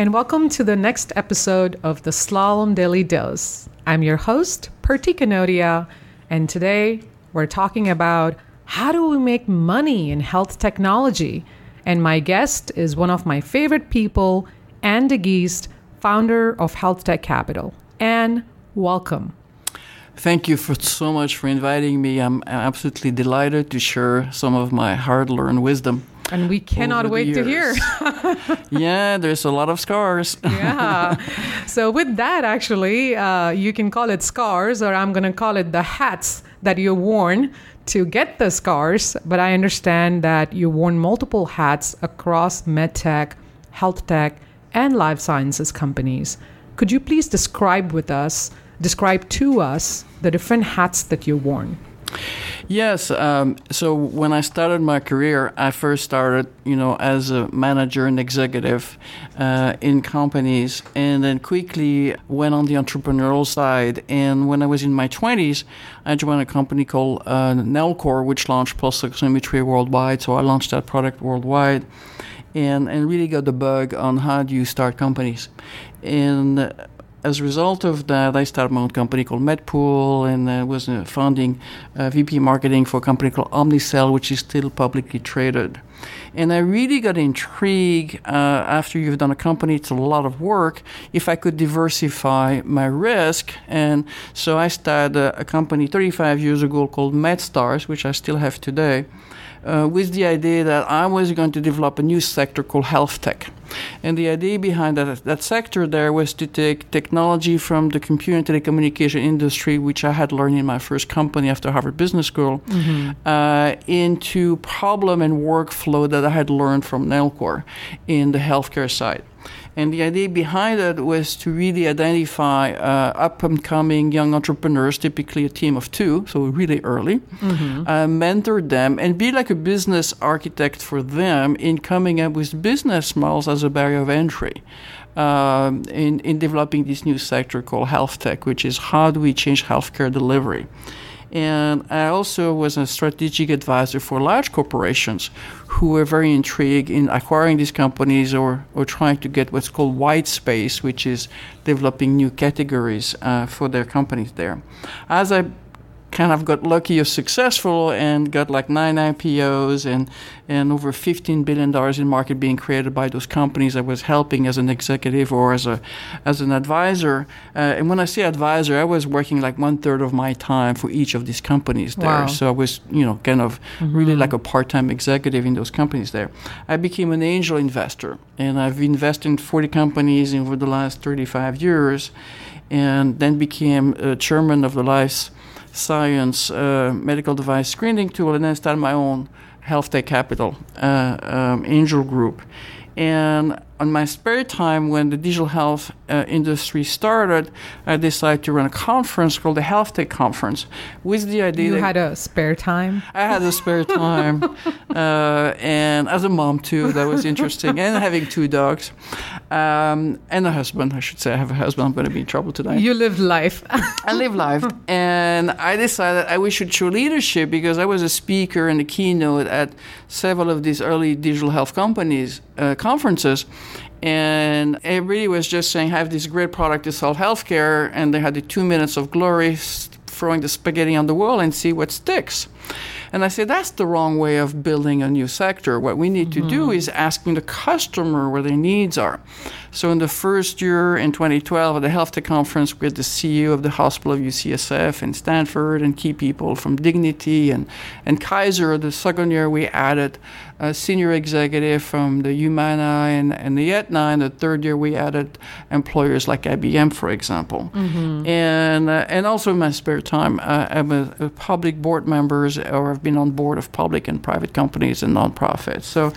and welcome to the next episode of the Slalom Daily Dose. I'm your host, Perti Kanodia, and today we're talking about how do we make money in health technology. And my guest is one of my favorite people, Anne DeGheest, founder of Health Tech Capital. Anne, welcome. Thank you for so much for inviting me. I'm absolutely delighted to share some of my hard-learned wisdom. And we cannot wait to hear. yeah, there's a lot of scars. yeah. So, with that, actually, uh, you can call it scars, or I'm going to call it the hats that you worn to get the scars. But I understand that you worn multiple hats across medtech, health tech, and life sciences companies. Could you please describe with us, describe to us the different hats that you worn? Yes. Um, so when I started my career, I first started, you know, as a manager and executive uh, in companies, and then quickly went on the entrepreneurial side. And when I was in my 20s, I joined a company called uh, Nellcor, which launched pulse oximetry worldwide. So I launched that product worldwide. And, and really got the bug on how do you start companies. And as a result of that, I started my own company called MedPool and uh, was uh, founding uh, VP marketing for a company called Omnicell, which is still publicly traded. And I really got intrigued uh, after you've done a company, it's a lot of work, if I could diversify my risk. And so I started a, a company 35 years ago called MedStars, which I still have today uh, with the idea that I was going to develop a new sector called health tech. And the idea behind that, that sector there was to take technology from the computer and telecommunication industry, which I had learned in my first company after Harvard Business School, mm-hmm. uh, into problem and workflow that I had learned from Nellcor in the healthcare side. And the idea behind it was to really identify uh, up and coming young entrepreneurs, typically a team of two, so really early, mm-hmm. uh, mentor them, and be like a business architect for them in coming up with business models as a barrier of entry. Um, in, in developing this new sector called health tech, which is how do we change healthcare delivery. And I also was a strategic advisor for large corporations who were very intrigued in acquiring these companies or, or trying to get what's called white space, which is developing new categories uh, for their companies there. As I kind of got lucky or successful and got like nine IPOs and, and over $15 billion in market being created by those companies I was helping as an executive or as, a, as an advisor. Uh, and when I say advisor, I was working like one third of my time for each of these companies there. Wow. So I was, you know, kind of mm-hmm. really like a part time executive in those companies there. I became an angel investor and I've invested in 40 companies over the last 35 years and then became uh, chairman of the Life science uh, medical device screening tool, and then started my own health tech capital uh, um, angel group. And on my spare time, when the digital health uh, industry started, I decided to run a conference called the Health Tech Conference, with the idea you had a spare time. I had a spare time, uh, and as a mom too, that was interesting, and having two dogs, um, and a husband. I should say I have a husband. I'm going to be in trouble today. You live life. I live life, and I decided I wish should show leadership because I was a speaker and a keynote at several of these early digital health companies uh, conferences and everybody was just saying, I have this great product to sell healthcare, and they had the two minutes of glory throwing the spaghetti on the wall and see what sticks. And I say that's the wrong way of building a new sector. What we need mm-hmm. to do mm-hmm. is asking the customer where their needs are. So in the first year in 2012 at the Health Tech Conference, we had the CEO of the Hospital of UCSF in Stanford and key people from Dignity and, and Kaiser. The second year, we added a senior executive from the Humana and, and the Aetna. And the third year, we added employers like IBM, for example. Mm-hmm. And, uh, and also in my spare time, uh, I'm a, a public board member or I've been on board of public and private companies and nonprofits. So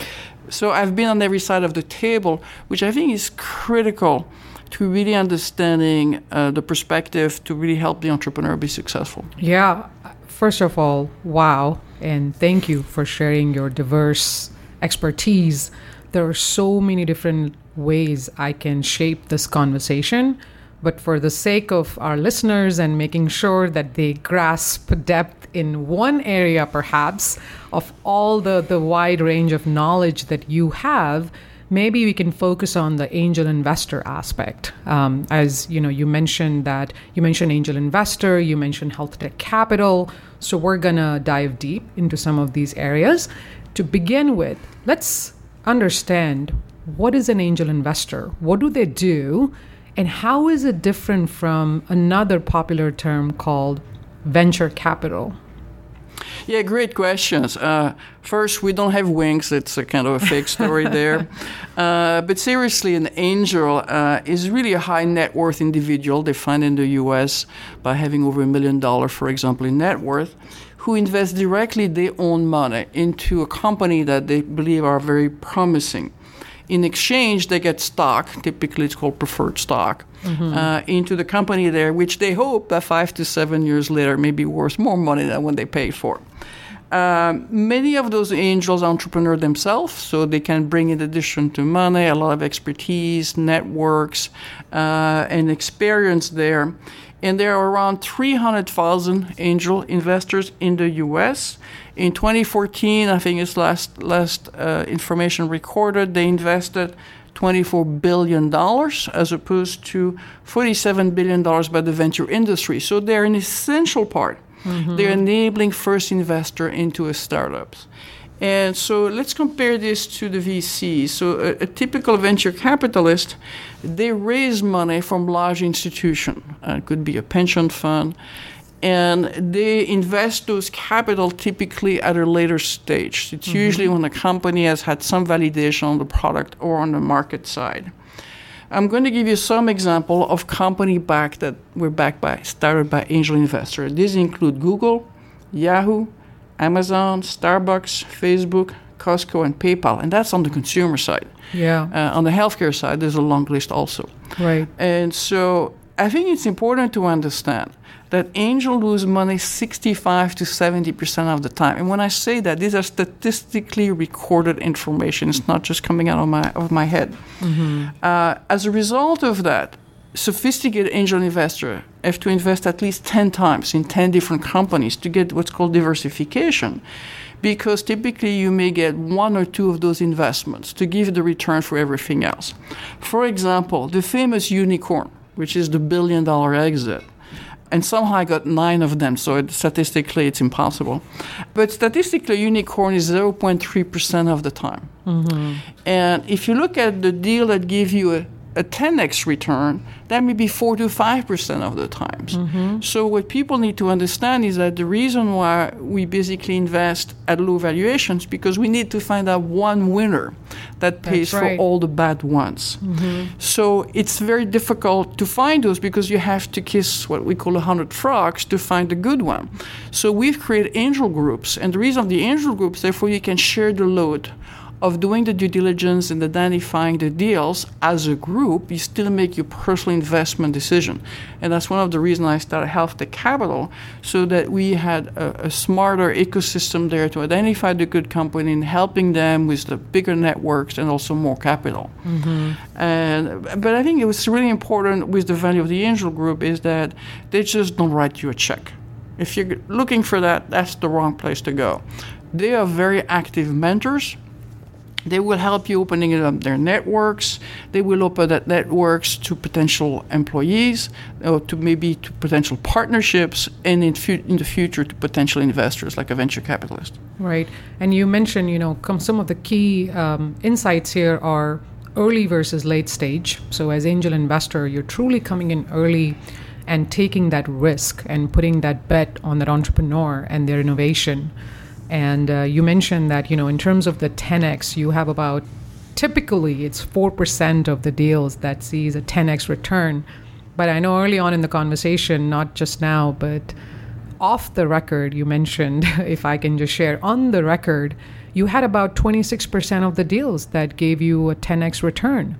so I've been on every side of the table, which I think is critical to really understanding uh, the perspective to really help the entrepreneur be successful. Yeah. First of all, wow. And thank you for sharing your diverse expertise. There are so many different ways I can shape this conversation. But for the sake of our listeners and making sure that they grasp depth in one area, perhaps, of all the, the wide range of knowledge that you have, maybe we can focus on the angel investor aspect. Um, as you know, you mentioned that you mentioned angel investor, you mentioned health tech capital. So we're gonna dive deep into some of these areas. To begin with, let's understand what is an angel investor? What do they do? And how is it different from another popular term called venture capital? Yeah, great questions. Uh, first, we don't have wings. It's a kind of a fake story there. Uh, but seriously, an angel uh, is really a high net worth individual defined in the US by having over a million dollars, for example, in net worth, who invest directly their own money into a company that they believe are very promising. In exchange, they get stock, typically it's called preferred stock, mm-hmm. uh, into the company there, which they hope that five to seven years later may be worth more money than when they paid for. Um, many of those angels are entrepreneurs themselves, so they can bring in addition to money a lot of expertise, networks, uh, and experience there. And there are around 300,000 angel investors in the U.S. In 2014, I think it's last last uh, information recorded, they invested 24 billion dollars as opposed to 47 billion dollars by the venture industry. So they're an essential part. Mm-hmm. They're enabling first investor into a startups. And so let's compare this to the VC. So a, a typical venture capitalist, they raise money from large institution. Uh, it could be a pension fund and they invest those capital typically at a later stage. It's mm-hmm. usually when the company has had some validation on the product or on the market side. I'm going to give you some example of company backed that were backed by started by angel investors. These include Google, Yahoo, Amazon, Starbucks, Facebook, Costco, and PayPal, and that's on the consumer side. Yeah. Uh, on the healthcare side, there's a long list also. Right. And so I think it's important to understand that angels lose money 65 to 70% of the time. And when I say that, these are statistically recorded information. It's not just coming out of my, of my head. Mm-hmm. Uh, as a result of that, sophisticated angel investor have to invest at least 10 times in 10 different companies to get what's called diversification because typically you may get one or two of those investments to give the return for everything else. For example, the famous unicorn, which is the billion dollar exit, and somehow I got nine of them. So it, statistically, it's impossible. But statistically, unicorn is 0.3% of the time. Mm-hmm. And if you look at the deal that gives you a a 10x return, that may be 4 to 5% of the times. Mm-hmm. So, what people need to understand is that the reason why we basically invest at low valuations because we need to find out one winner that pays right. for all the bad ones. Mm-hmm. So, it's very difficult to find those because you have to kiss what we call 100 frogs to find the good one. So, we've created angel groups, and the reason of the angel groups, therefore, you can share the load of doing the due diligence and identifying the deals as a group, you still make your personal investment decision. And that's one of the reasons I started Health Tech Capital, so that we had a, a, smarter ecosystem there to identify the good company and helping them with the bigger networks and also more capital. Mm-hmm. And but I think it was really important with the value of the angel group is that they just don't write you a check. If you're looking for that, that's the wrong place to go. They are very active mentors they will help you opening up their networks. They will open that networks to potential employees, or to maybe to potential partnerships, and in, fu- in the future to potential investors like a venture capitalist. Right. And you mentioned, you know, some of the key um, insights here are early versus late stage. So as angel investor, you're truly coming in early and taking that risk and putting that bet on that entrepreneur and their innovation. And uh, you mentioned that, you know, in terms of the 10x, you have about typically it's 4% of the deals that sees a 10x return. But I know early on in the conversation, not just now, but off the record, you mentioned, if I can just share, on the record, you had about 26% of the deals that gave you a 10x return.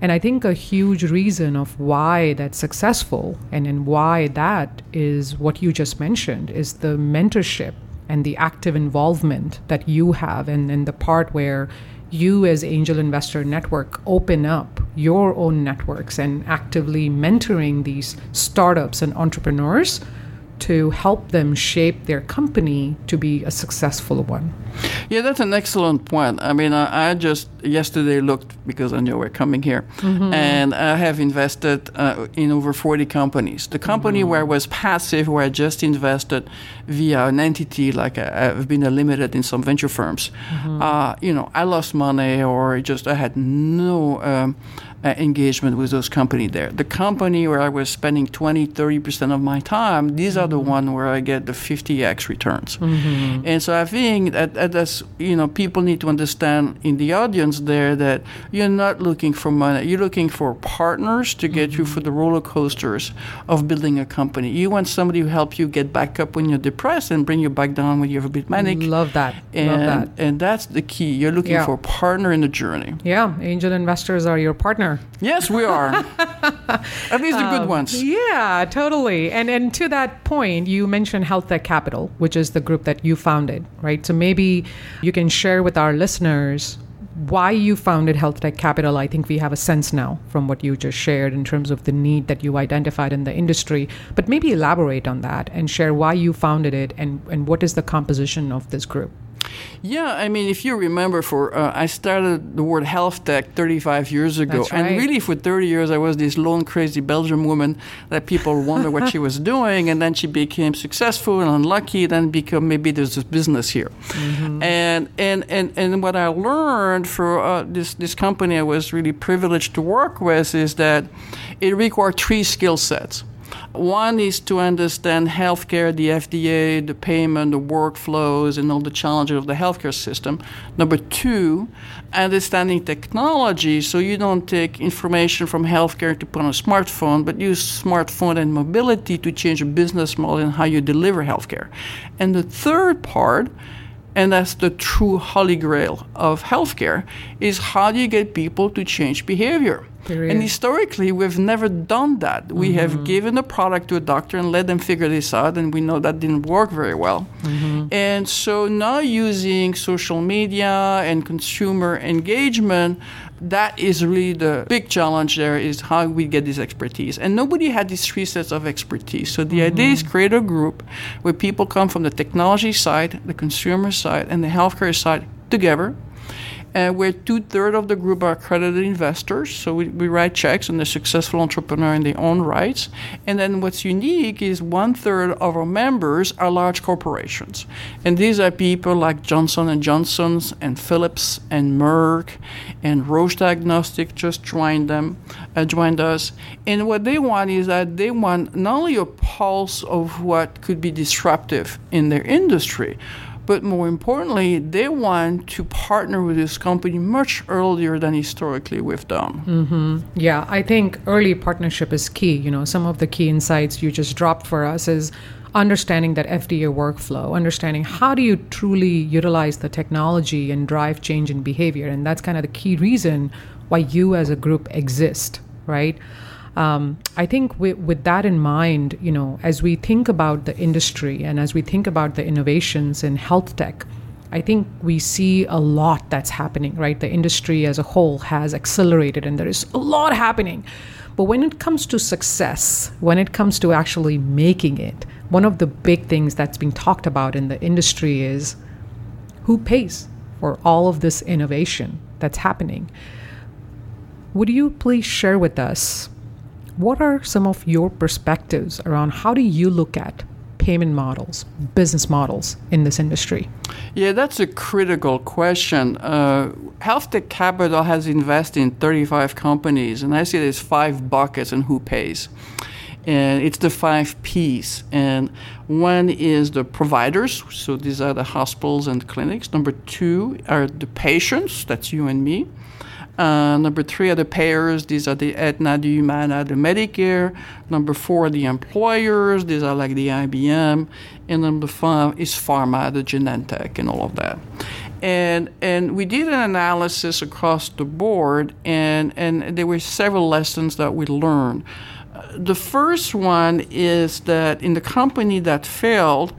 And I think a huge reason of why that's successful and, and why that is what you just mentioned is the mentorship and the active involvement that you have and, and the part where you as angel investor network open up your own networks and actively mentoring these startups and entrepreneurs to help them shape their company to be a successful one. Yeah, that's an excellent point. I mean, I, I just yesterday looked because I know we're coming here, mm-hmm. and I have invested uh, in over 40 companies. The company mm-hmm. where I was passive, where I just invested via an entity, like I, have been a limited in some venture firms. Mm-hmm. Uh, you know, I lost money or just I had no. Um, uh, engagement with those companies there. The company where I was spending 20, 30% of my time, these are the mm-hmm. one where I get the 50x returns. Mm-hmm. And so I think that, that, that's, you know, people need to understand in the audience there that you're not looking for money. You're looking for partners to get mm-hmm. you for the roller coasters of building a company. You want somebody who help you get back up when you're depressed and bring you back down when you're a bit manic. Love that. And, Love that. And that's the key. You're looking yeah. for a partner in the journey. Yeah, angel investors are your partner. Yes, we are. At least the good um, ones. Yeah, totally. And and to that point, you mentioned Health Tech Capital, which is the group that you founded, right? So maybe you can share with our listeners why you founded Health Tech Capital. I think we have a sense now from what you just shared in terms of the need that you identified in the industry. But maybe elaborate on that and share why you founded it and, and what is the composition of this group. Yeah, I mean, if you remember, for uh, I started the word health tech 35 years ago, right. and really for 30 years I was this lone crazy Belgian woman that people wonder what she was doing, and then she became successful and unlucky, then become maybe there's a business here, mm-hmm. and and and and what I learned for uh, this this company I was really privileged to work with is that it required three skill sets. One is to understand healthcare, the FDA, the payment, the workflows, and all the challenges of the healthcare system. Number two, understanding technology so you don't take information from healthcare to put on a smartphone, but use smartphone and mobility to change a business model and how you deliver healthcare. And the third part, and that's the true holy grail of healthcare, is how do you get people to change behavior? Period. And historically, we've never done that. We mm-hmm. have given a product to a doctor and let them figure this out, and we know that didn't work very well. Mm-hmm. And so now using social media and consumer engagement, that is really the big challenge there is how we get this expertise. And nobody had these three sets of expertise. So the mm-hmm. idea is create a group where people come from the technology side, the consumer side, and the healthcare side together uh, where two thirds of the group are accredited investors. So we, we write checks and they're successful entrepreneur in their own rights. And then what's unique is one third of our members are large corporations. And these are people like Johnson and Johnson's and Philips and Merck and Roche Diagnostic just joined them, uh, joined us. And what they want is that they want not only a pulse of what could be disruptive in their industry, but more importantly, they want to partner with this company much earlier than historically we've done. Mm-hmm. Yeah, I think early partnership is key. You know, some of the key insights you just dropped for us is understanding that FDA workflow, understanding how do you truly utilize the technology and drive change in behavior. And that's kind of the key reason why you as a group exist, right? Um, I think with, with that in mind, you know, as we think about the industry and as we think about the innovations in health tech, I think we see a lot that's happening, right? The industry as a whole has accelerated and there is a lot happening. But when it comes to success, when it comes to actually making it, one of the big things that's being talked about in the industry is who pays for all of this innovation that's happening. Would you please share with us what are some of your perspectives around how do you look at payment models, business models in this industry? Yeah, that's a critical question. Uh, Health Tech Capital has invested in 35 companies, and I see there's five buckets and who pays. And it's the five P's. And one is the providers, so these are the hospitals and clinics. Number two are the patients, that's you and me. Uh, number three are the payers. These are the Aetna, the Humana, the Medicare. Number four are the employers. These are like the IBM. And number five is pharma, the Genentech, and all of that. And and we did an analysis across the board, and and there were several lessons that we learned. The first one is that in the company that failed,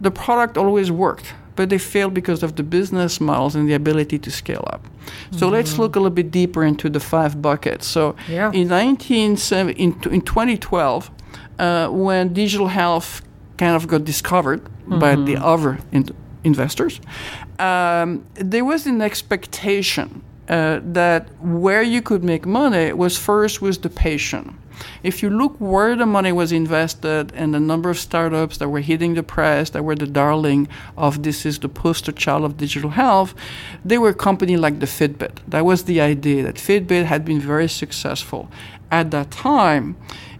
the product always worked but they failed because of the business models and the ability to scale up. So mm-hmm. let's look a little bit deeper into the five buckets. So yeah. in 1970, in, in 2012, uh, when digital health kind of got discovered mm-hmm. by the other in- investors, um, there was an expectation uh, that where you could make money was first with the patient. If you look where the money was invested and the number of startups that were hitting the press, that were the darling of this is the poster child of digital health, they were a company like the Fitbit. That was the idea that Fitbit had been very successful at that time.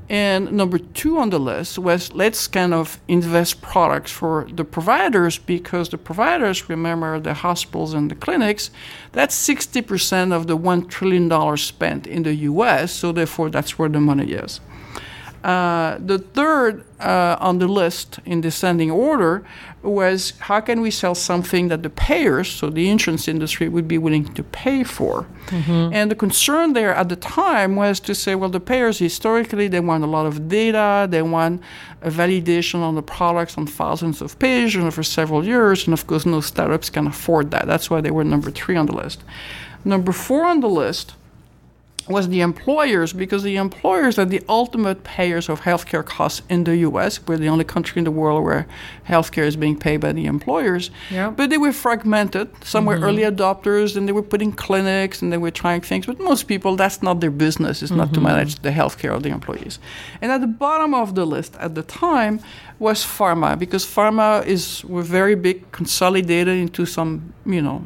And number two on the list was let's kind of invest products for the providers because the providers, remember, the hospitals and the clinics, that's 60% of the $1 trillion spent in the US. So therefore, that's where the money is. Uh, the third uh, on the list in descending order was how can we sell something that the payers, so the insurance industry, would be willing to pay for? Mm-hmm. And the concern there at the time was to say, well, the payers historically they want a lot of data, they want a validation on the products on thousands of pages and for several years, and of course, no startups can afford that. That's why they were number three on the list. Number four on the list was the employers because the employers are the ultimate payers of healthcare costs in the US. We're the only country in the world where healthcare is being paid by the employers. Yeah. But they were fragmented. Some mm-hmm. were early adopters and they were putting clinics and they were trying things. But most people, that's not their business. It's mm-hmm. not to mm-hmm. manage the healthcare of the employees. And at the bottom of the list at the time was pharma because pharma is were very big, consolidated into some, you know,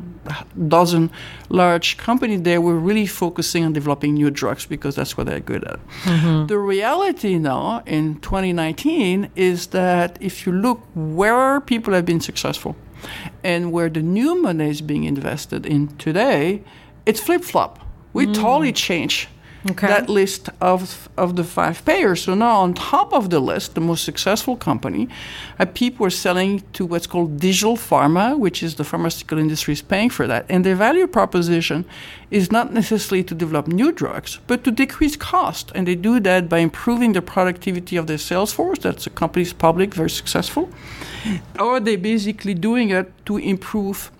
dozen large companies. They were really focusing on developing new drugs because that's what they're good at. Mm-hmm. The reality now in 2019 is that if you look where people have been successful and where the new money is being invested in today, it's flip flop. We mm. totally change okay. that list of, of the five payers. So now on top of the list, the most successful company, uh, people are selling to what's called digital pharma, which is the pharmaceutical industry is paying for that. And their value proposition is not necessarily to develop new drugs, but to decrease cost. And they do that by improving the productivity of their sales force. That's a company's public, very successful. Or they're basically doing it to improve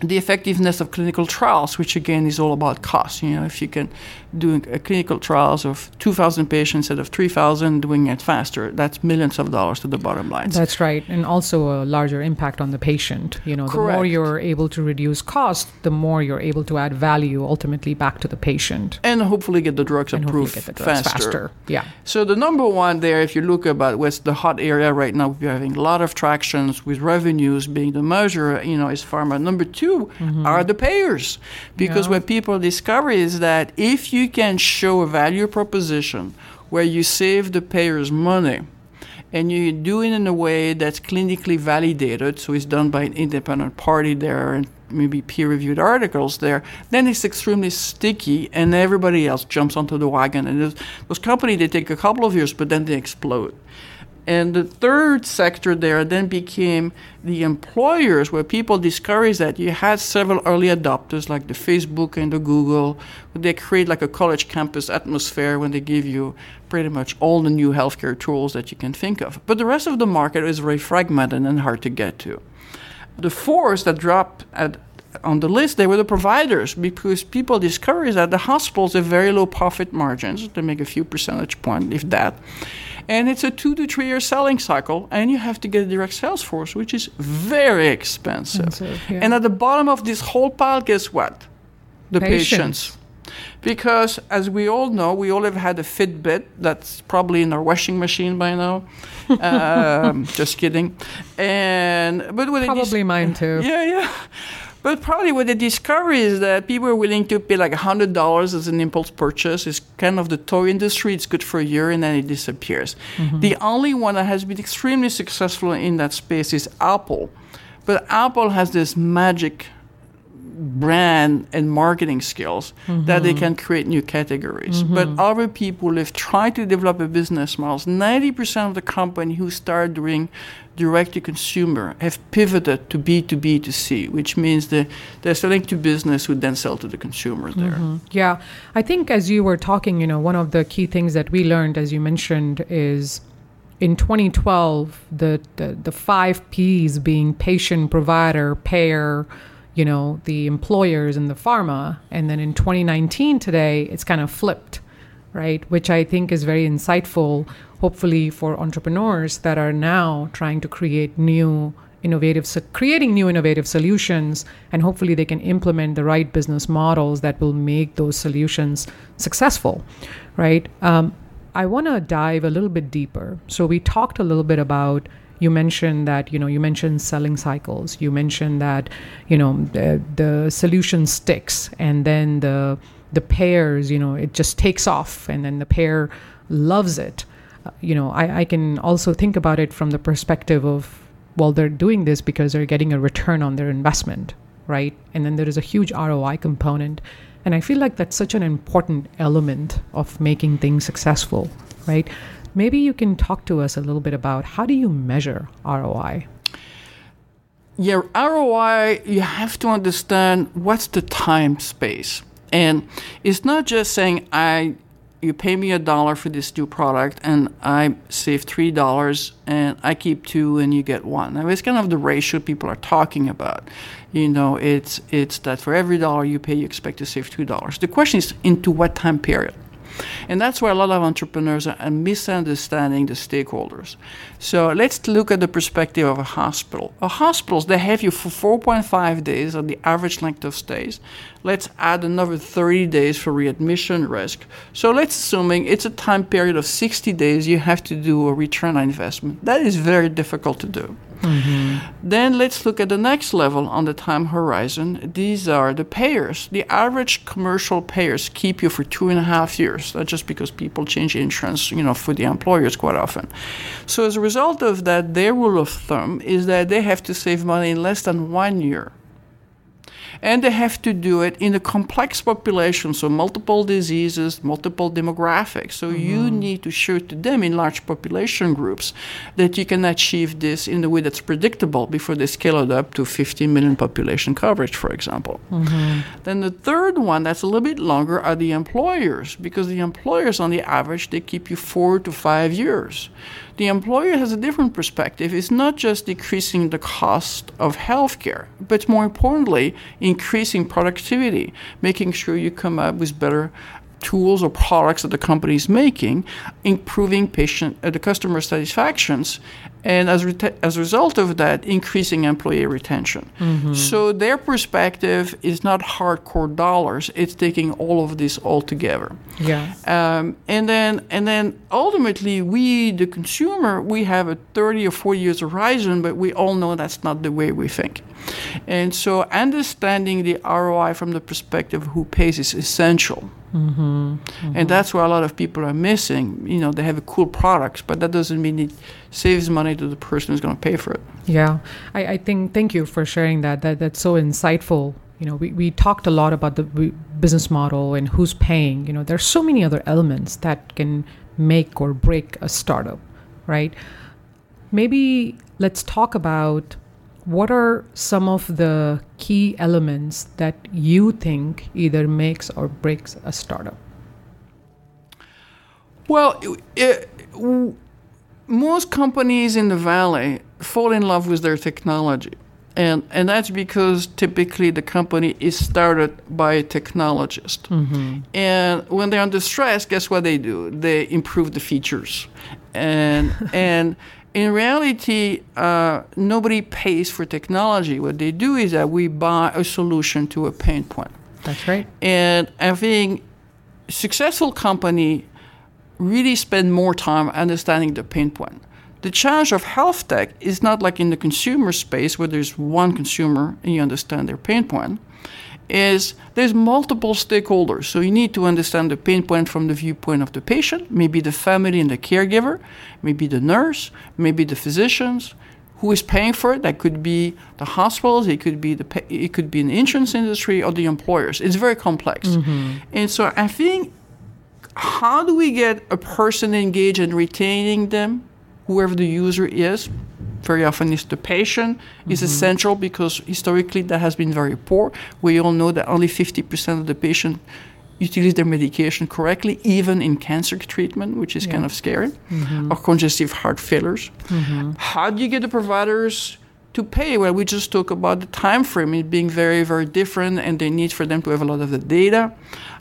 the effectiveness of clinical trials, which again is all about cost. You know, if you can do clinical trials of 2,000 patients instead of 3,000, doing it faster, that's millions of dollars to the bottom line. That's right, and also a larger impact on the patient. You know, Correct. the more you're able to reduce cost, the more you're able to add value ultimately back to the patient, and hopefully get the drugs and approved the drugs faster. faster. Yeah. So the number one there, if you look about what's the hot area right now, we're having a lot of tractions with revenues being the measure. You know, is pharma. Number two mm-hmm. are the payers. Because yeah. what people discover is that if you can show a value proposition where you save the payers money, and you do it in a way that's clinically validated, so it's done by an independent party there and maybe peer reviewed articles there, then it's extremely sticky and everybody else jumps onto the wagon. And those companies, they take a couple of years, but then they explode. And the third sector there then became the employers, where people discouraged that you had several early adopters like the Facebook and the Google. They create like a college campus atmosphere when they give you pretty much all the new healthcare tools that you can think of. But the rest of the market is very fragmented and hard to get to. The fourth that dropped at on the list, they were the providers because people discouraged that the hospitals have very low profit margins. They make a few percentage point, if that. And it's a two to three year selling cycle, and you have to get a direct sales force, which is very expensive. expensive yeah. And at the bottom of this whole pile, guess what? The patients. patients. Because as we all know, we all have had a Fitbit that's probably in our washing machine by now. um, just kidding. And but probably mine too. Yeah, yeah. But probably what they discover is that people are willing to pay like $100 as an impulse purchase. It's kind of the toy industry. It's good for a year and then it disappears. Mm-hmm. The only one that has been extremely successful in that space is Apple. But Apple has this magic brand and marketing skills mm-hmm. that they mm-hmm. can create new categories. Mm-hmm. But other people have tried to develop a business models. 90% of the company who start doing direct to consumer have pivoted to B2B to C, which means that they're selling to business who then sell to the consumers there. Mm-hmm. Yeah. I think as you were talking, you know, one of the key things that we learned, as you mentioned, is in 2012, the, the, the five P's being patient, provider, payer, you know, the employers and the pharma. And then in 2019 today, it's kind of flipped, right? Which I think is very insightful, hopefully, for entrepreneurs that are now trying to create new innovative, so creating new innovative solutions, and hopefully they can implement the right business models that will make those solutions successful, right? Um, I want to dive a little bit deeper. So we talked a little bit about you mentioned that you know you mentioned selling cycles. You mentioned that you know the, the solution sticks and then the the payers you know it just takes off and then the payer loves it. Uh, you know I, I can also think about it from the perspective of well they're doing this because they're getting a return on their investment right? And then there is a huge roi component. And i feel like that's such an important element of making things successful right maybe you can talk to us a little bit about how do you measure roi yeah roi you have to understand what's the time space and it's not just saying i you pay me a dollar for this new product and I save three dollars and I keep two and you get one. Now it's kind of the ratio people are talking about. You know, it's it's that for every dollar you pay you expect to save two dollars. The question is into what time period? And that's where a lot of entrepreneurs are misunderstanding the stakeholders. So let's look at the perspective of a hospital. A hospitals, they have you for 4.5 days on the average length of stays. Let's add another 30 days for readmission risk. So let's assuming it's a time period of 60 days, you have to do a return on investment. That is very difficult to do. Mm-hmm. Then let's look at the next level on the time horizon. These are the payers. The average commercial payers keep you for two and a half years. That's just because people change insurance, you know, for the employers quite often. So as a result of that, their rule of thumb is that they have to save money in less than one year and they have to do it in a complex population, so multiple diseases, multiple demographics. So mm-hmm. you need to show to them in large population groups that you can achieve this in a way that's predictable before they scale it up to 15 million population coverage, for example. Mm-hmm. Then the third one that's a little bit longer are the employers, because the employers, on the average, they keep you four to five years the employer has a different perspective. It's not just decreasing the cost of healthcare, but more importantly, increasing productivity, making sure you come up with better tools or products that the company is making, improving patient uh, the customer satisfactions, and as, as a result of that, increasing employee retention. Mm-hmm. So their perspective is not hardcore dollars; it's taking all of this all together. Yeah. Um, and then and then ultimately, we the consumer we have a thirty or forty years horizon, but we all know that's not the way we think. And so understanding the ROI from the perspective of who pays is essential. Mm-hmm, mm-hmm. And that's where a lot of people are missing. You know, they have a cool product, but that doesn't mean it saves money to the person who's going to pay for it. Yeah, I, I think. Thank you for sharing that. That that's so insightful. You know, we, we talked a lot about the business model and who's paying. You know, there's so many other elements that can make or break a startup, right? Maybe let's talk about what are some of the key elements that you think either makes or breaks a startup? Well, it, most companies in the valley fall in love with their technology. And, and that's because typically the company is started by a technologist. Mm-hmm. And when they're under stress, guess what they do? They improve the features. And, and in reality, uh, nobody pays for technology. What they do is that we buy a solution to a pain point. That's right. And I think successful company really spend more time understanding the pain point. The challenge of health tech is not like in the consumer space where there's one consumer and you understand their pain point is there's multiple stakeholders. So you need to understand the pain point from the viewpoint of the patient, maybe the family and the caregiver, maybe the nurse, maybe the physicians. Who is paying for it? That could be the hospitals, it could be the it could be an insurance industry or the employers. It's very complex, mm-hmm. and so I think how do we get a person engaged and retaining them, whoever the user is, very often it's the patient mm-hmm. is essential because historically that has been very poor. We all know that only 50% of the patient utilize their medication correctly, even in cancer treatment, which is yeah. kind of scary, mm-hmm. or congestive heart failures. Mm-hmm. How do you get the providers to pay? Well, we just talk about the time frame it being very, very different and the need for them to have a lot of the data.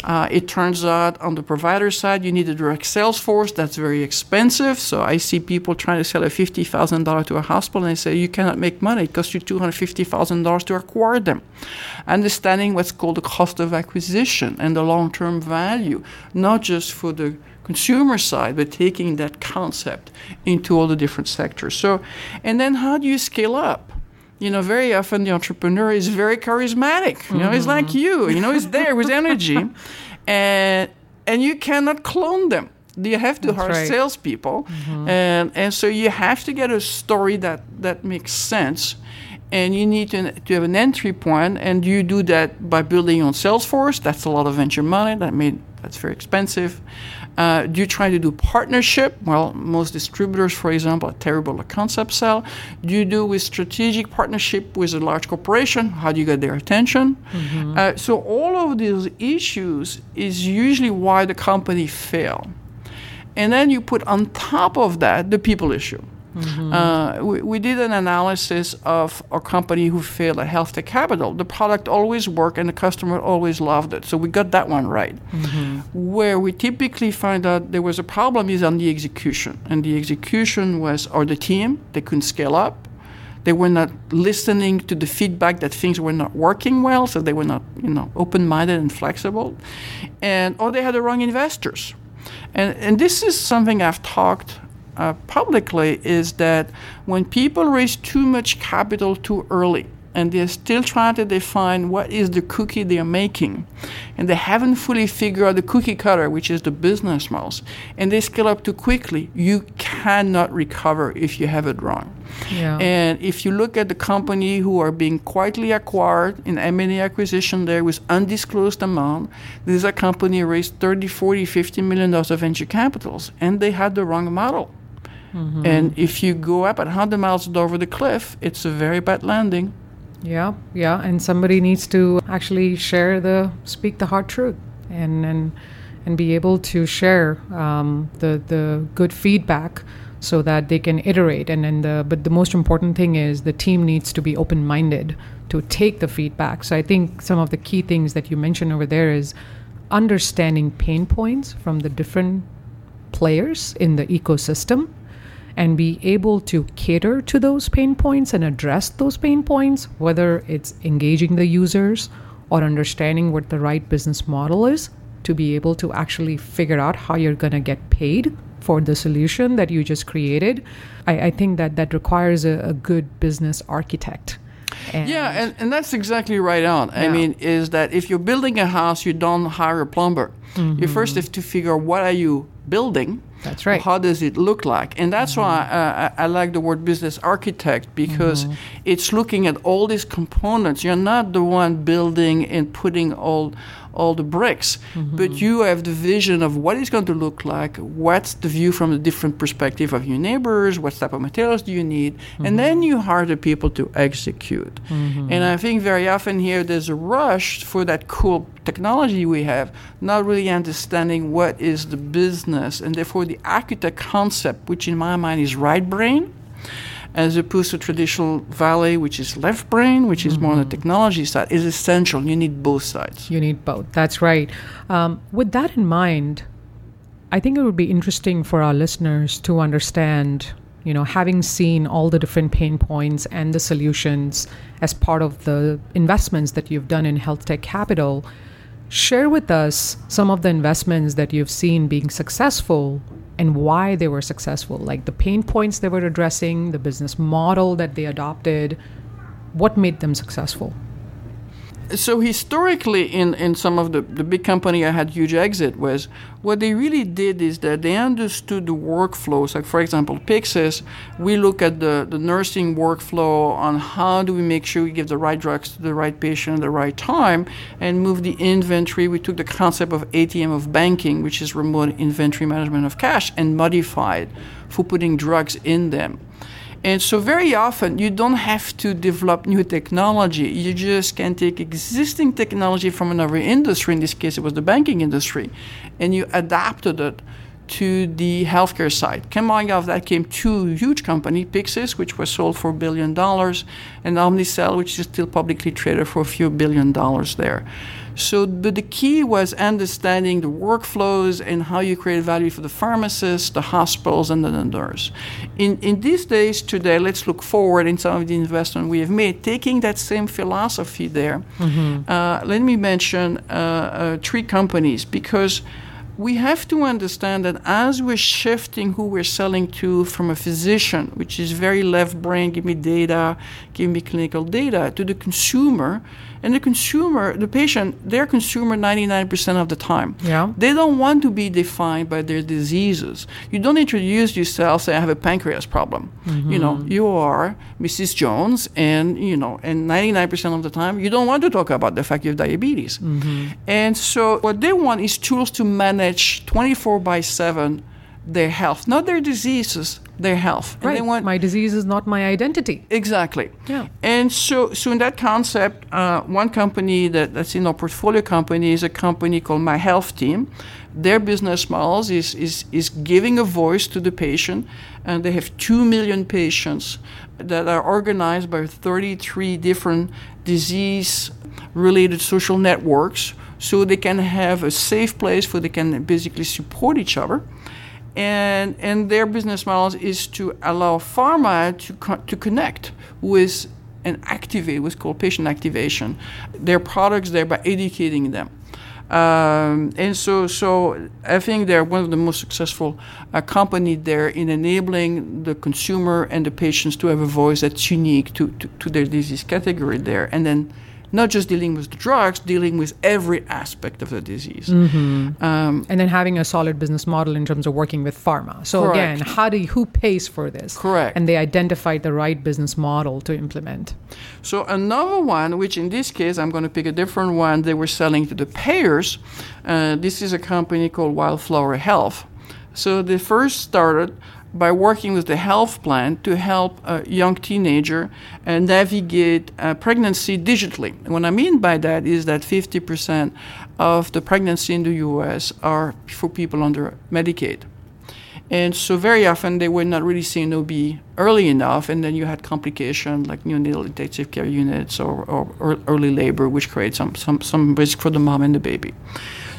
Uh, it turns out on the provider side, you need a direct sales force. That's very expensive. So I see people trying to sell a $50,000 to a hospital and they say, you cannot make money. It costs you $250,000 to acquire them. Understanding what's called the cost of acquisition and the long term value, not just for the consumer side, but taking that concept into all the different sectors. So, and then how do you scale up? You know, very often the entrepreneur is very charismatic. You know, mm-hmm. he's like you. You know, he's there with energy, and and you cannot clone them. You have to That's hire right. salespeople, mm-hmm. and and so you have to get a story that that makes sense and you need to, to have an entry point and you do that by building on salesforce that's a lot of venture money that made that's very expensive uh, do you try to do partnership? Well, most distributors, for example, are terrible at concept sell. Do you do with strategic partnership with a large corporation? How do you get their attention? Mm-hmm. Uh, so all of these issues is usually why the company fail. And then you put on top of that the people issue. Mm-hmm. Uh, we, we, did an analysis of a company who failed at Health Tech Capital. The product always worked and the customer always loved it. So we got that one right. Mm-hmm. Where we typically find out there was a problem is on the execution. And the execution was, or the team, they couldn't scale up. They were not listening to the feedback that things were not working well, so they were not, you know, open-minded and flexible. And or they had the wrong investors. And, and this is something I've talked uh, publicly is that when people raise too much capital too early, and they're still trying to define what is the cookie they're making. And they haven't fully figured out the cookie cutter, which is the business models. And they scale up too quickly. You cannot recover if you have it wrong. Yeah. And if you look at the company who are being quietly acquired in M&A acquisition there with undisclosed amount, these are company raised 30, 40, 50 million dollars of venture capitals, and they had the wrong model. Mm-hmm. And if you go up at 100 miles over the cliff, it's a very bad landing. Yeah, yeah, and somebody needs to actually share the speak the hard truth and and and be able to share um, the the good feedback so that they can iterate and then the but the most important thing is the team needs to be open minded to take the feedback. So I think some of the key things that you mentioned over there is understanding pain points from the different players in the ecosystem and be able to cater to those pain points and address those pain points, whether it's engaging the users or understanding what the right business model is to be able to actually figure out how you're going to get paid for the solution that you just created. I, I think that that requires a, a good business architect. And yeah, and, and that's exactly right on. Yeah. I mean, is that if you're building a house, you don't hire a plumber. Mm-hmm. You first have to figure out what are you building that's right. How does it look like? And that's mm-hmm. why uh, I, I, like the word business architect because mm-hmm. it's looking at all these components. You're not the one building and putting all all the bricks, mm-hmm. but you have the vision of what it's going to look like. What's the view from the different perspective of your neighbors? What type of materials do you need? And mm-hmm. then you hire the people to execute. Mm-hmm. And I think very often here there's a rush for that cool technology we have, not really understanding what is the business and therefore the architect concept, which in my mind is right brain as opposed to traditional Valley, which is left brain, which is mm-hmm. more on the mm-hmm. technology side, is essential. You need both sides. You need both. That's right. Um, with that in mind, I think it would be interesting for our listeners to understand, you know, having seen all the different pain points and the solutions as part of the investments that you've done in health tech capital. Share with us some of the investments that you've seen being successful and why they were successful, like the pain points they were addressing, the business model that they adopted, what made them successful? So historically in, in some of the, the big company I had huge exit was what they really did is that they understood the workflows. Like for example, Pyxis we look at the, the nursing workflow on how do we make sure we give the right drugs to the right patient at the right time and move the inventory. We took the concept of ATM of banking, which is remote inventory management of cash, and modified for putting drugs in them. And so, very often, you don't have to develop new technology. You just can take existing technology from another industry. In this case, it was the banking industry, and you adapted it to the healthcare side. Out of that came two huge companies, Pyxis, which was sold for a billion dollars, and Omnicell, which is still publicly traded for a few billion dollars there. So the, the key was understanding the workflows and how you create value for the pharmacists, the hospitals, and the nurse. In, in these days today, let's look forward in some of the investment we have made, taking that same philosophy there. Mm-hmm. Uh, let me mention uh, uh, three companies because we have to understand that as we're shifting who we're selling to from a physician, which is very left brain, give me data, give me clinical data, to the consumer, and the consumer, the patient, they're consumer 99% of the time. Yeah. They don't want to be defined by their diseases. You don't introduce yourself, say, I have a pancreas problem. Mm-hmm. You know, you are Mrs. Jones, and, you know, and 99% of the time, you don't want to talk about the fact you have diabetes. Mm-hmm. And so what they want is tools to manage 24 by 7 their health, not their diseases, their health. Right. Want, my disease is not my identity. Exactly. Yeah. And so, so in that concept, uh, one company that, that's in our portfolio company is a company called My Health Team. Their business models is, is, is giving a voice to the patient, and they have 2 million patients that are organized by 33 different disease related social networks so they can have a safe place where they can basically support each other and and their business model is to allow pharma to co- to connect with and activate what's called patient activation. Their products there by educating them. Um, and so, so I think they're one of the most successful uh, company there in enabling the consumer and the patients to have a voice that's unique to, to, to their disease category there, and then not just dealing with the drugs, dealing with every aspect of the disease. Mm-hmm. Um, and then having a solid business model in terms of working with pharma. So correct. again, how do you, who pays for this? Correct. And they identified the right business model to implement. So another one, which in this case I'm going to pick a different one, they were selling to the payers. Uh, this is a company called Wildflower Health. So they first started by working with the health plan to help a young teenager uh, navigate uh, pregnancy digitally. And what I mean by that is that 50% of the pregnancy in the US are for people under Medicaid. And so very often they were not really seeing OB early enough, and then you had complications like neonatal intensive care units or, or, or early labor, which creates some, some, some risk for the mom and the baby.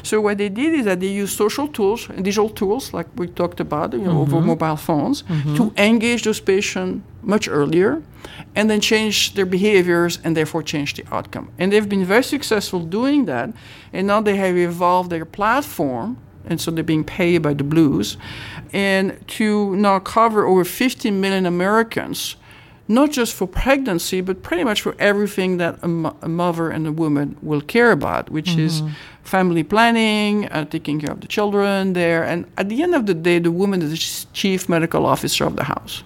So what they did is that they used social tools, and digital tools, like we talked about, you know, mm-hmm. over mobile phones, mm-hmm. to engage those patients much earlier, and then change their behaviors and therefore change the outcome. And they've been very successful doing that, and now they have evolved their platform. And so they're being paid by the Blues, and to now cover over 50 million Americans not just for pregnancy, but pretty much for everything that a, mo- a mother and a woman will care about, which mm-hmm. is family planning, uh, taking care of the children there. And at the end of the day, the woman is the chief medical officer of the house.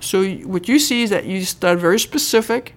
So what you see is that you start very specific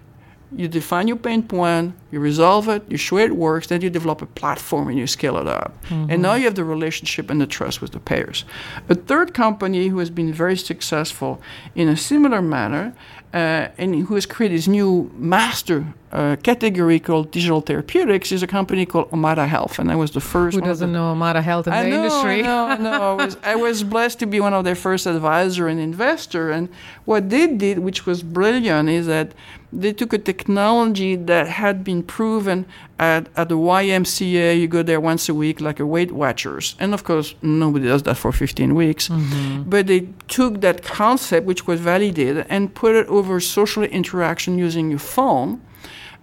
you define your pain point, you resolve it, you show it works, then you develop a platform and you scale it up. Mm-hmm. And now you have the relationship and the trust with the payers. A third company who has been very successful in a similar manner uh, and who has created this new master uh, category called digital therapeutics is a company called Omada Health, and I was the first. Who doesn't the, know Omada Health in I the know, industry? No, no, I was I was blessed to be one of their first advisor and investor. And what they did, which was brilliant, is that they took a technology that had been proven at, at the YMCA. You go there once a week, like a Weight Watchers, and of course nobody does that for 15 weeks. Mm-hmm. But they took that concept, which was validated, and put it over social interaction using your phone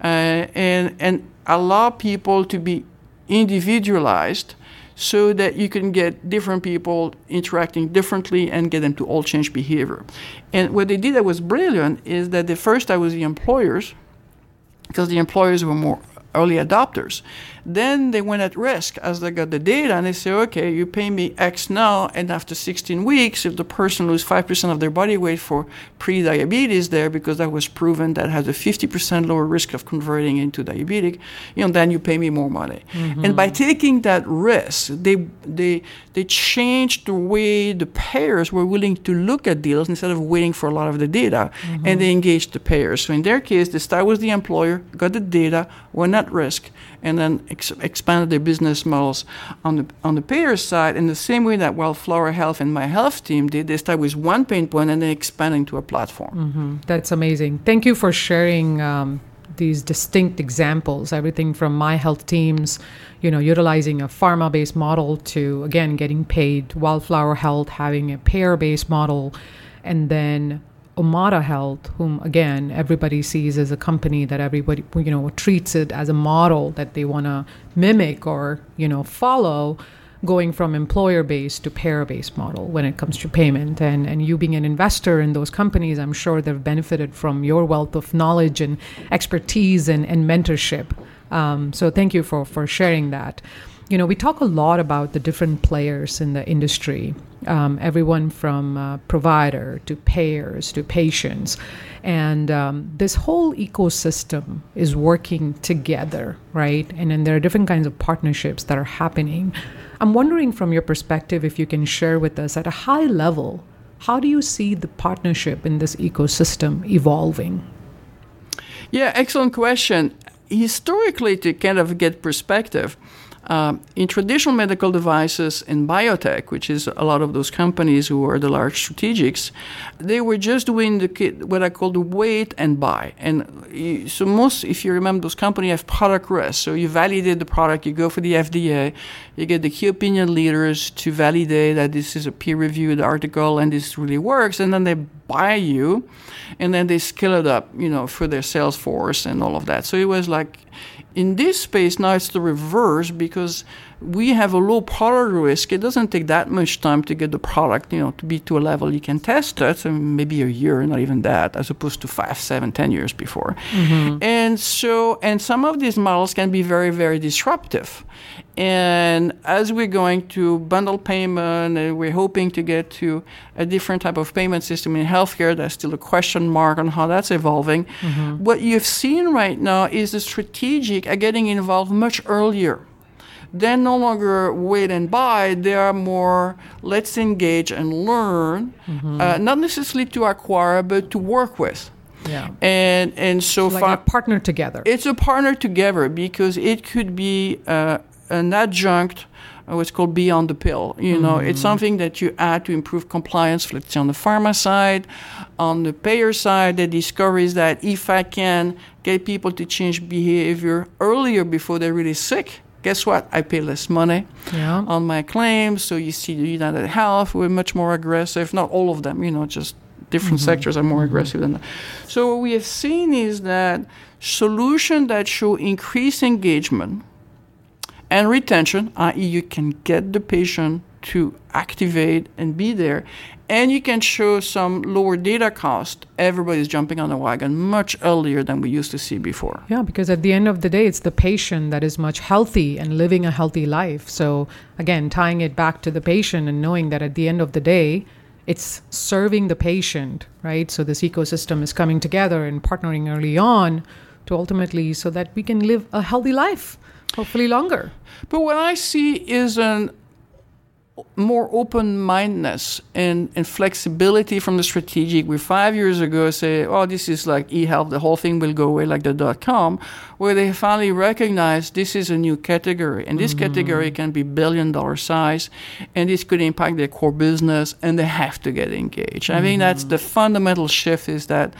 uh, and, and allow people to be individualized so that you can get different people interacting differently and get them to all change behavior. And what they did that was brilliant is that the first I was the employers, because the employers were more early adopters. Then they went at risk as they got the data and they say, okay, you pay me X now, and after 16 weeks, if the person loses 5% of their body weight for pre-diabetes there, because that was proven that has a 50% lower risk of converting into diabetic, you know, then you pay me more money. Mm-hmm. And by taking that risk, they, they, they changed the way the payers were willing to look at deals instead of waiting for a lot of the data, mm-hmm. and they engaged the payers. So in their case, they start with the employer, got the data, went at risk and then ex- expanded their business models on the on the payer side in the same way that Wildflower Health and my health team did. They start with one pain point and then expanding to a platform. Mm-hmm. That's amazing. Thank you for sharing. Um, these distinct examples everything from my health teams you know utilizing a pharma based model to again getting paid wildflower health having a payer based model and then Omada Health, whom again everybody sees as a company that everybody you know treats it as a model that they want to mimic or you know follow, going from employer based to payer based model when it comes to payment. And and you being an investor in those companies, I'm sure they've benefited from your wealth of knowledge and expertise and, and mentorship. Um, so thank you for for sharing that you know, we talk a lot about the different players in the industry, um, everyone from uh, provider to payers to patients. And um, this whole ecosystem is working together, right? And then there are different kinds of partnerships that are happening. I'm wondering from your perspective if you can share with us at a high level, how do you see the partnership in this ecosystem evolving? Yeah, excellent question. Historically, to kind of get perspective, um, in traditional medical devices and biotech, which is a lot of those companies who are the large strategics, they were just doing the what I call the wait and buy. And so most, if you remember, those companies have product risk. So you validate the product, you go for the FDA, you get the key opinion leaders to validate that this is a peer-reviewed article and this really works, and then they buy you, and then they scale it up, you know, for their sales force and all of that. So it was like in this space, now it's the reverse because we have a low product risk. It doesn't take that much time to get the product, you know, to be to a level you can test it, so maybe a year, not even that, as opposed to five, seven, ten years before. Mm-hmm. And so, and some of these models can be very, very disruptive. And as we're going to bundle payment, and we're hoping to get to a different type of payment system in healthcare. There's still a question mark on how that's evolving. Mm-hmm. What you've seen right now is the strategic are getting involved much earlier they're no longer wait and buy. They are more let's engage and learn, mm-hmm. uh, not necessarily to acquire, but to work with. Yeah. And and so like far, a partner together. It's a partner together because it could be uh, an adjunct. Uh, what's called beyond the pill. You mm-hmm. know, it's mm-hmm. something that you add to improve compliance. Let's say on the pharma side, on the payer side, the discovery is that if I can get people to change behavior earlier before they're really sick, guess what? I pay less money yeah. on my claims. So you see the United Health, we're much more aggressive. Not all of them, you know, just different mm-hmm. sectors are more mm-hmm. aggressive than that. So what we have seen is that solutions that show increased engagement and retention, i.e., you can get the patient to activate and be there, and you can show some lower data cost, everybody's jumping on the wagon much earlier than we used to see before. Yeah, because at the end of the day, it's the patient that is much healthy and living a healthy life. So, again, tying it back to the patient and knowing that at the end of the day, it's serving the patient, right? So, this ecosystem is coming together and partnering early on to ultimately so that we can live a healthy life, hopefully longer. But what I see is an more open-mindedness and, and flexibility from the strategic. We five years ago say, oh, this is like e-health, the whole thing will go away like the dot-com, where they finally recognize this is a new category, and this mm-hmm. category can be billion-dollar size, and this could impact their core business, and they have to get engaged. Mm-hmm. I think that's the fundamental shift is that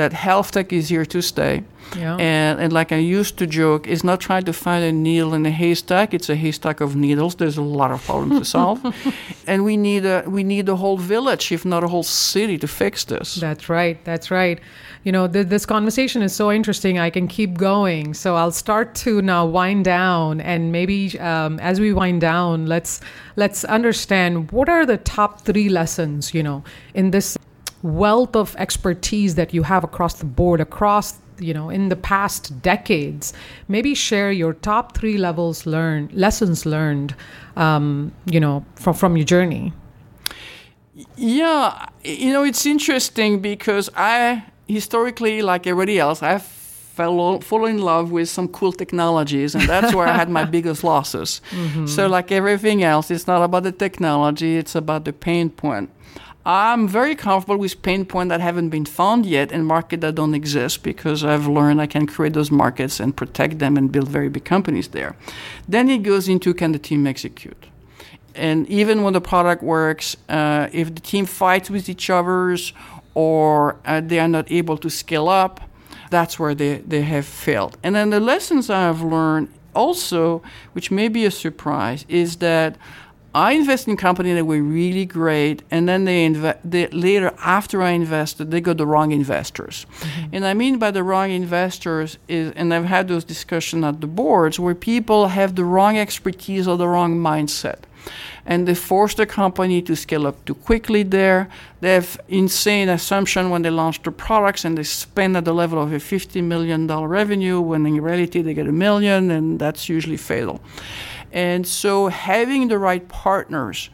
that health tech is here to stay. Yeah. And, and like I used to joke, it's not trying to find a needle in a haystack. It's a haystack of needles. There's a lot of problems to solve, and we need a we need a whole village, if not a whole city, to fix this. That's right. That's right. You know, th- this conversation is so interesting. I can keep going. So I'll start to now wind down, and maybe um, as we wind down, let's let's understand what are the top three lessons. You know, in this wealth of expertise that you have across the board, across you know in the past decades maybe share your top three levels learned lessons learned um, you know from from your journey. Yeah you know it's interesting because i historically like everybody else i fell fall in love with some cool technologies and that's where i had my biggest losses. Mm-hmm. so like everything else it's not about the technology it's about the pain point I'm very comfortable with pain points that haven't been found yet and markets that don't exist because I've learned I can create those markets and protect them and build very big companies there. Then it goes into can the team execute? And even when the product works, uh, if the team fights with each other's or uh, they are not able to scale up, that's where they, they have failed. And then the lessons I've learned also, which may be a surprise, is that I invest in company that were really great, and then they, inve- they later after I invested, they got the wrong investors. Mm-hmm. And I mean by the wrong investors is, and I've had those discussions at the boards where people have the wrong expertise or the wrong mindset and they force the company to scale up too quickly there. They have insane assumption when they launch their products and they spend at the level of a $50 million revenue when in reality they get a million and that's usually fatal. And so having the right partners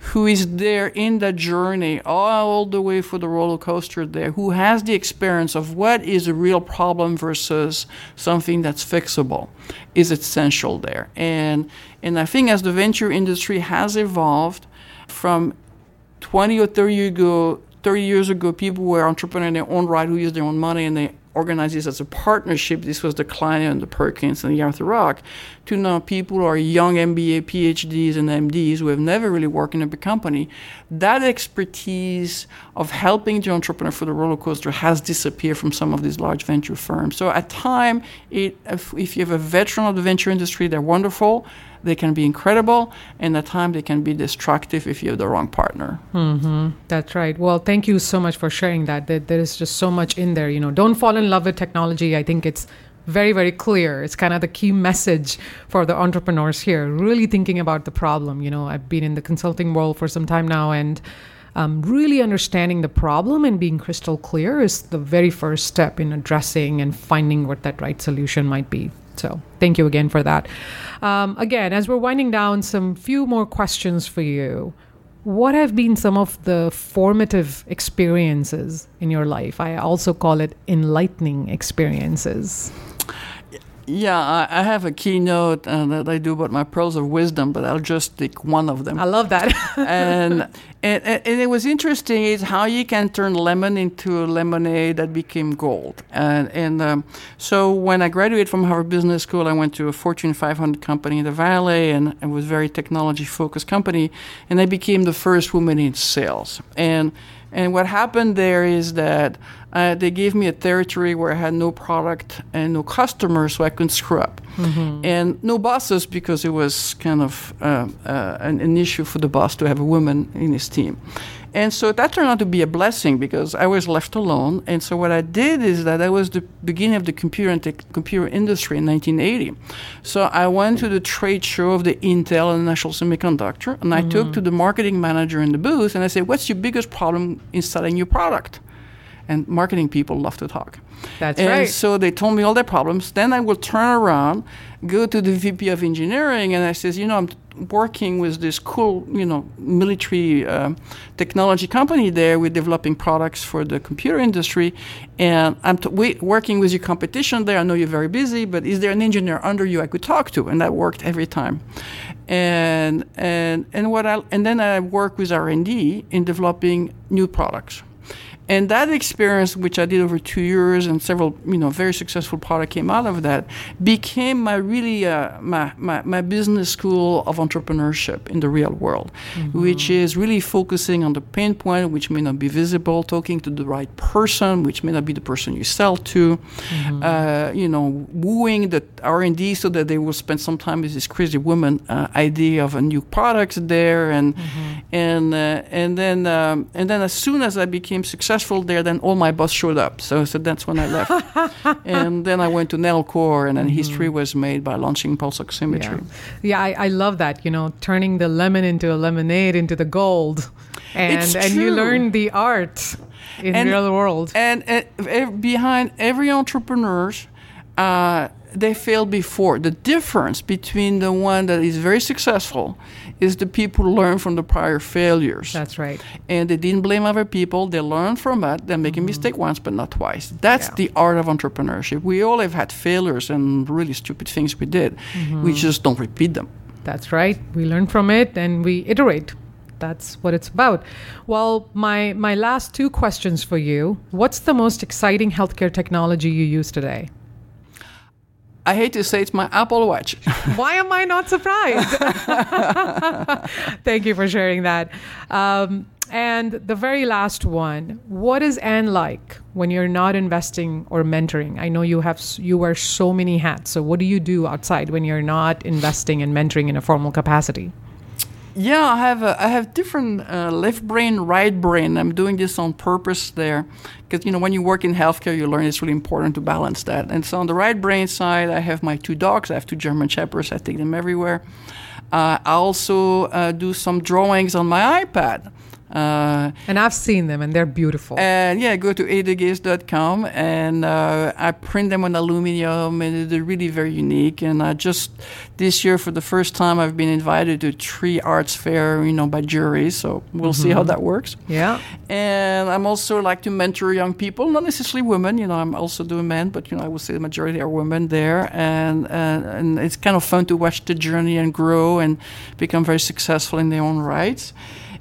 who is there in that journey all the way for the roller coaster there, who has the experience of what is a real problem versus something that's fixable, is essential there. And and I think as the venture industry has evolved from 20 or 30 years ago, 30 years ago, people were entrepreneurs in their own right who used their own money and they organized this as a partnership. This was the Kleiner and the Perkins and the Arthur Rock. To now people who are young MBA, PhDs, and MDs who have never really worked in a big company. That expertise of helping the entrepreneur for the roller coaster has disappeared from some of these large venture firms. So at time, it, if, if you have a veteran of the venture industry, they're wonderful they can be incredible, and at times they can be destructive if you have the wrong partner. Mm-hmm. That's right. Well, thank you so much for sharing that. There, is just so much in there. You know, don't fall in love with technology. I think it's very very clear it's kind of the key message for the entrepreneurs here really thinking about the problem you know i've been in the consulting world for some time now and um, really understanding the problem and being crystal clear is the very first step in addressing and finding what that right solution might be so thank you again for that. Um, again, as we're winding down, some few more questions for you. What have been some of the formative experiences in your life? I also call it enlightening experiences. Yeah, I, I have a keynote uh, that I do about my pearls of wisdom, but I'll just take one of them. I love that. and, and, and it was interesting is how you can turn lemon into a lemonade that became gold. And, and um, so when I graduated from Harvard Business School, I went to a Fortune 500 company in the Valley, and it was a very technology focused company, and I became the first woman in sales. And and what happened there is that uh, they gave me a territory where I had no product and no customers, so I couldn't screw up. Mm-hmm. And no bosses because it was kind of uh, uh, an, an, issue for the boss to have a woman in his team. And so that turned out to be a blessing because I was left alone. And so what I did is that that was the beginning of the computer and te- computer industry in 1980. So I went to the trade show of the Intel and National Semiconductor, and I mm-hmm. took to the marketing manager in the booth and I said, "What's your biggest problem in selling your product?" And marketing people love to talk. That's and right. So they told me all their problems. Then I will turn around, go to the VP of engineering, and I says, you know, I'm working with this cool, you know, military uh, technology company there. We're developing products for the computer industry, and I'm t- we, working with your competition there. I know you're very busy, but is there an engineer under you I could talk to? And that worked every time. And and and what I and then I work with R and D in developing new products. And that experience, which I did over two years, and several, you know, very successful product came out of that, became my really uh, my, my, my business school of entrepreneurship in the real world, mm-hmm. which is really focusing on the pain point, which may not be visible, talking to the right person, which may not be the person you sell to, mm-hmm. uh, you know, wooing the R and D so that they will spend some time with this crazy woman uh, idea of a new product there, and mm-hmm. and uh, and then um, and then as soon as I became successful successful there, then all my boss showed up. So, so that's when I left. and then I went to Nellcor, and then mm-hmm. history was made by launching pulse oximetry. Yeah, yeah I, I, love that. You know, turning the lemon into a lemonade into the gold, and and you learn the art in and, real world. And, and behind every entrepreneur. Uh, they failed before. The difference between the one that is very successful is the people learn from the prior failures. That's right. And they didn't blame other people. They learned from it. They make mm-hmm. a mistake once, but not twice. That's yeah. the art of entrepreneurship. We all have had failures and really stupid things we did. Mm-hmm. We just don't repeat them. That's right. We learn from it and we iterate that's what it's about. Well, my my last two questions for you. What's the most exciting healthcare technology you use today? I hate to say it's my Apple Watch. Why am I not surprised? Thank you for sharing that. Um, and the very last one, what is Anne like when you're not investing or mentoring? I know you have you wear so many hats. So what do you do outside when you're not investing and mentoring in a formal capacity? Yeah, I have a, I have different uh, left brain, right brain. I'm doing this on purpose there, because you know when you work in healthcare, you learn it's really important to balance that. And so on the right brain side, I have my two dogs. I have two German shepherds. I take them everywhere. Uh, I also uh, do some drawings on my iPad. Uh, and I've seen them, and they're beautiful. And yeah, go to edelgeest.com, and uh, I print them on aluminum, and they're really very unique. And I just this year, for the first time, I've been invited to Tree Arts Fair, you know, by jury. So we'll mm-hmm. see how mm-hmm. that works. Yeah. And I'm also like to mentor young people, not necessarily women. You know, I'm also doing men, but you know, I would say the majority are women there, and and, and it's kind of fun to watch the journey and grow and become very successful in their own rights.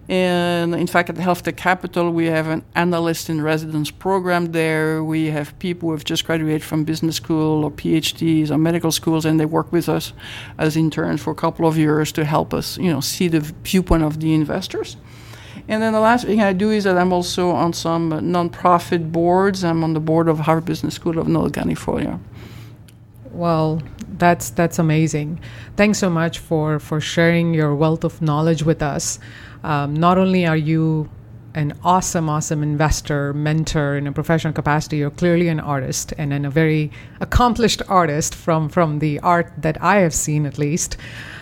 And in fact, at Health Tech Capital, we have an analyst in residence program there. We have people who have just graduated from business school or PhDs or medical schools, and they work with us as interns for a couple of years to help us, you know, see the viewpoint of the investors. And then the last thing I do is that I'm also on some nonprofit boards. I'm on the board of Harvard Business School of Northern California. Well, that's that's amazing. Thanks so much for for sharing your wealth of knowledge with us um, not only are you an awesome, awesome investor, mentor in a professional capacity, you're clearly an artist and, and a very accomplished artist from, from the art that I have seen, at least.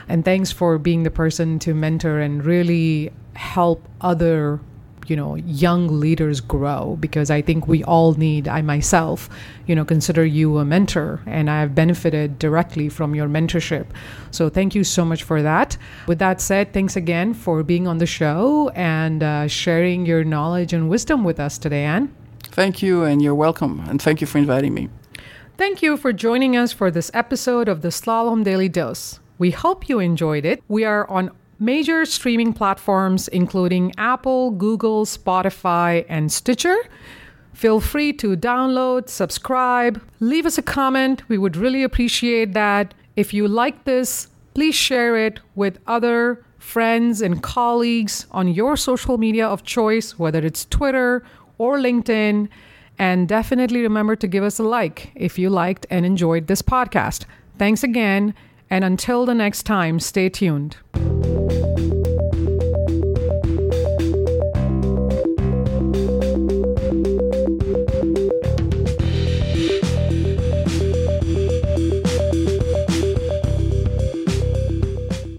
And thanks for being the person to mentor and really help other you know young leaders grow because i think we all need i myself you know consider you a mentor and i have benefited directly from your mentorship. So thank you so much for that. With that said thanks again for being on the show and uh, sharing your knowledge and wisdom with us today anne. Thank you and you're welcome. And thank you for inviting me. Thank you for joining us for this episode of the slalom daily dose. We hope you enjoyed it. We are on major streaming platforms including Apple, Google, Spotify, and Stitcher. Feel free to download, subscribe, leave us a comment. We would really appreciate that. If you like this, please share it with other friends and colleagues on your social media of choice, whether it's Twitter or LinkedIn. And definitely remember to give us a like if you liked and enjoyed this podcast. Thanks again. And until the next time, stay tuned.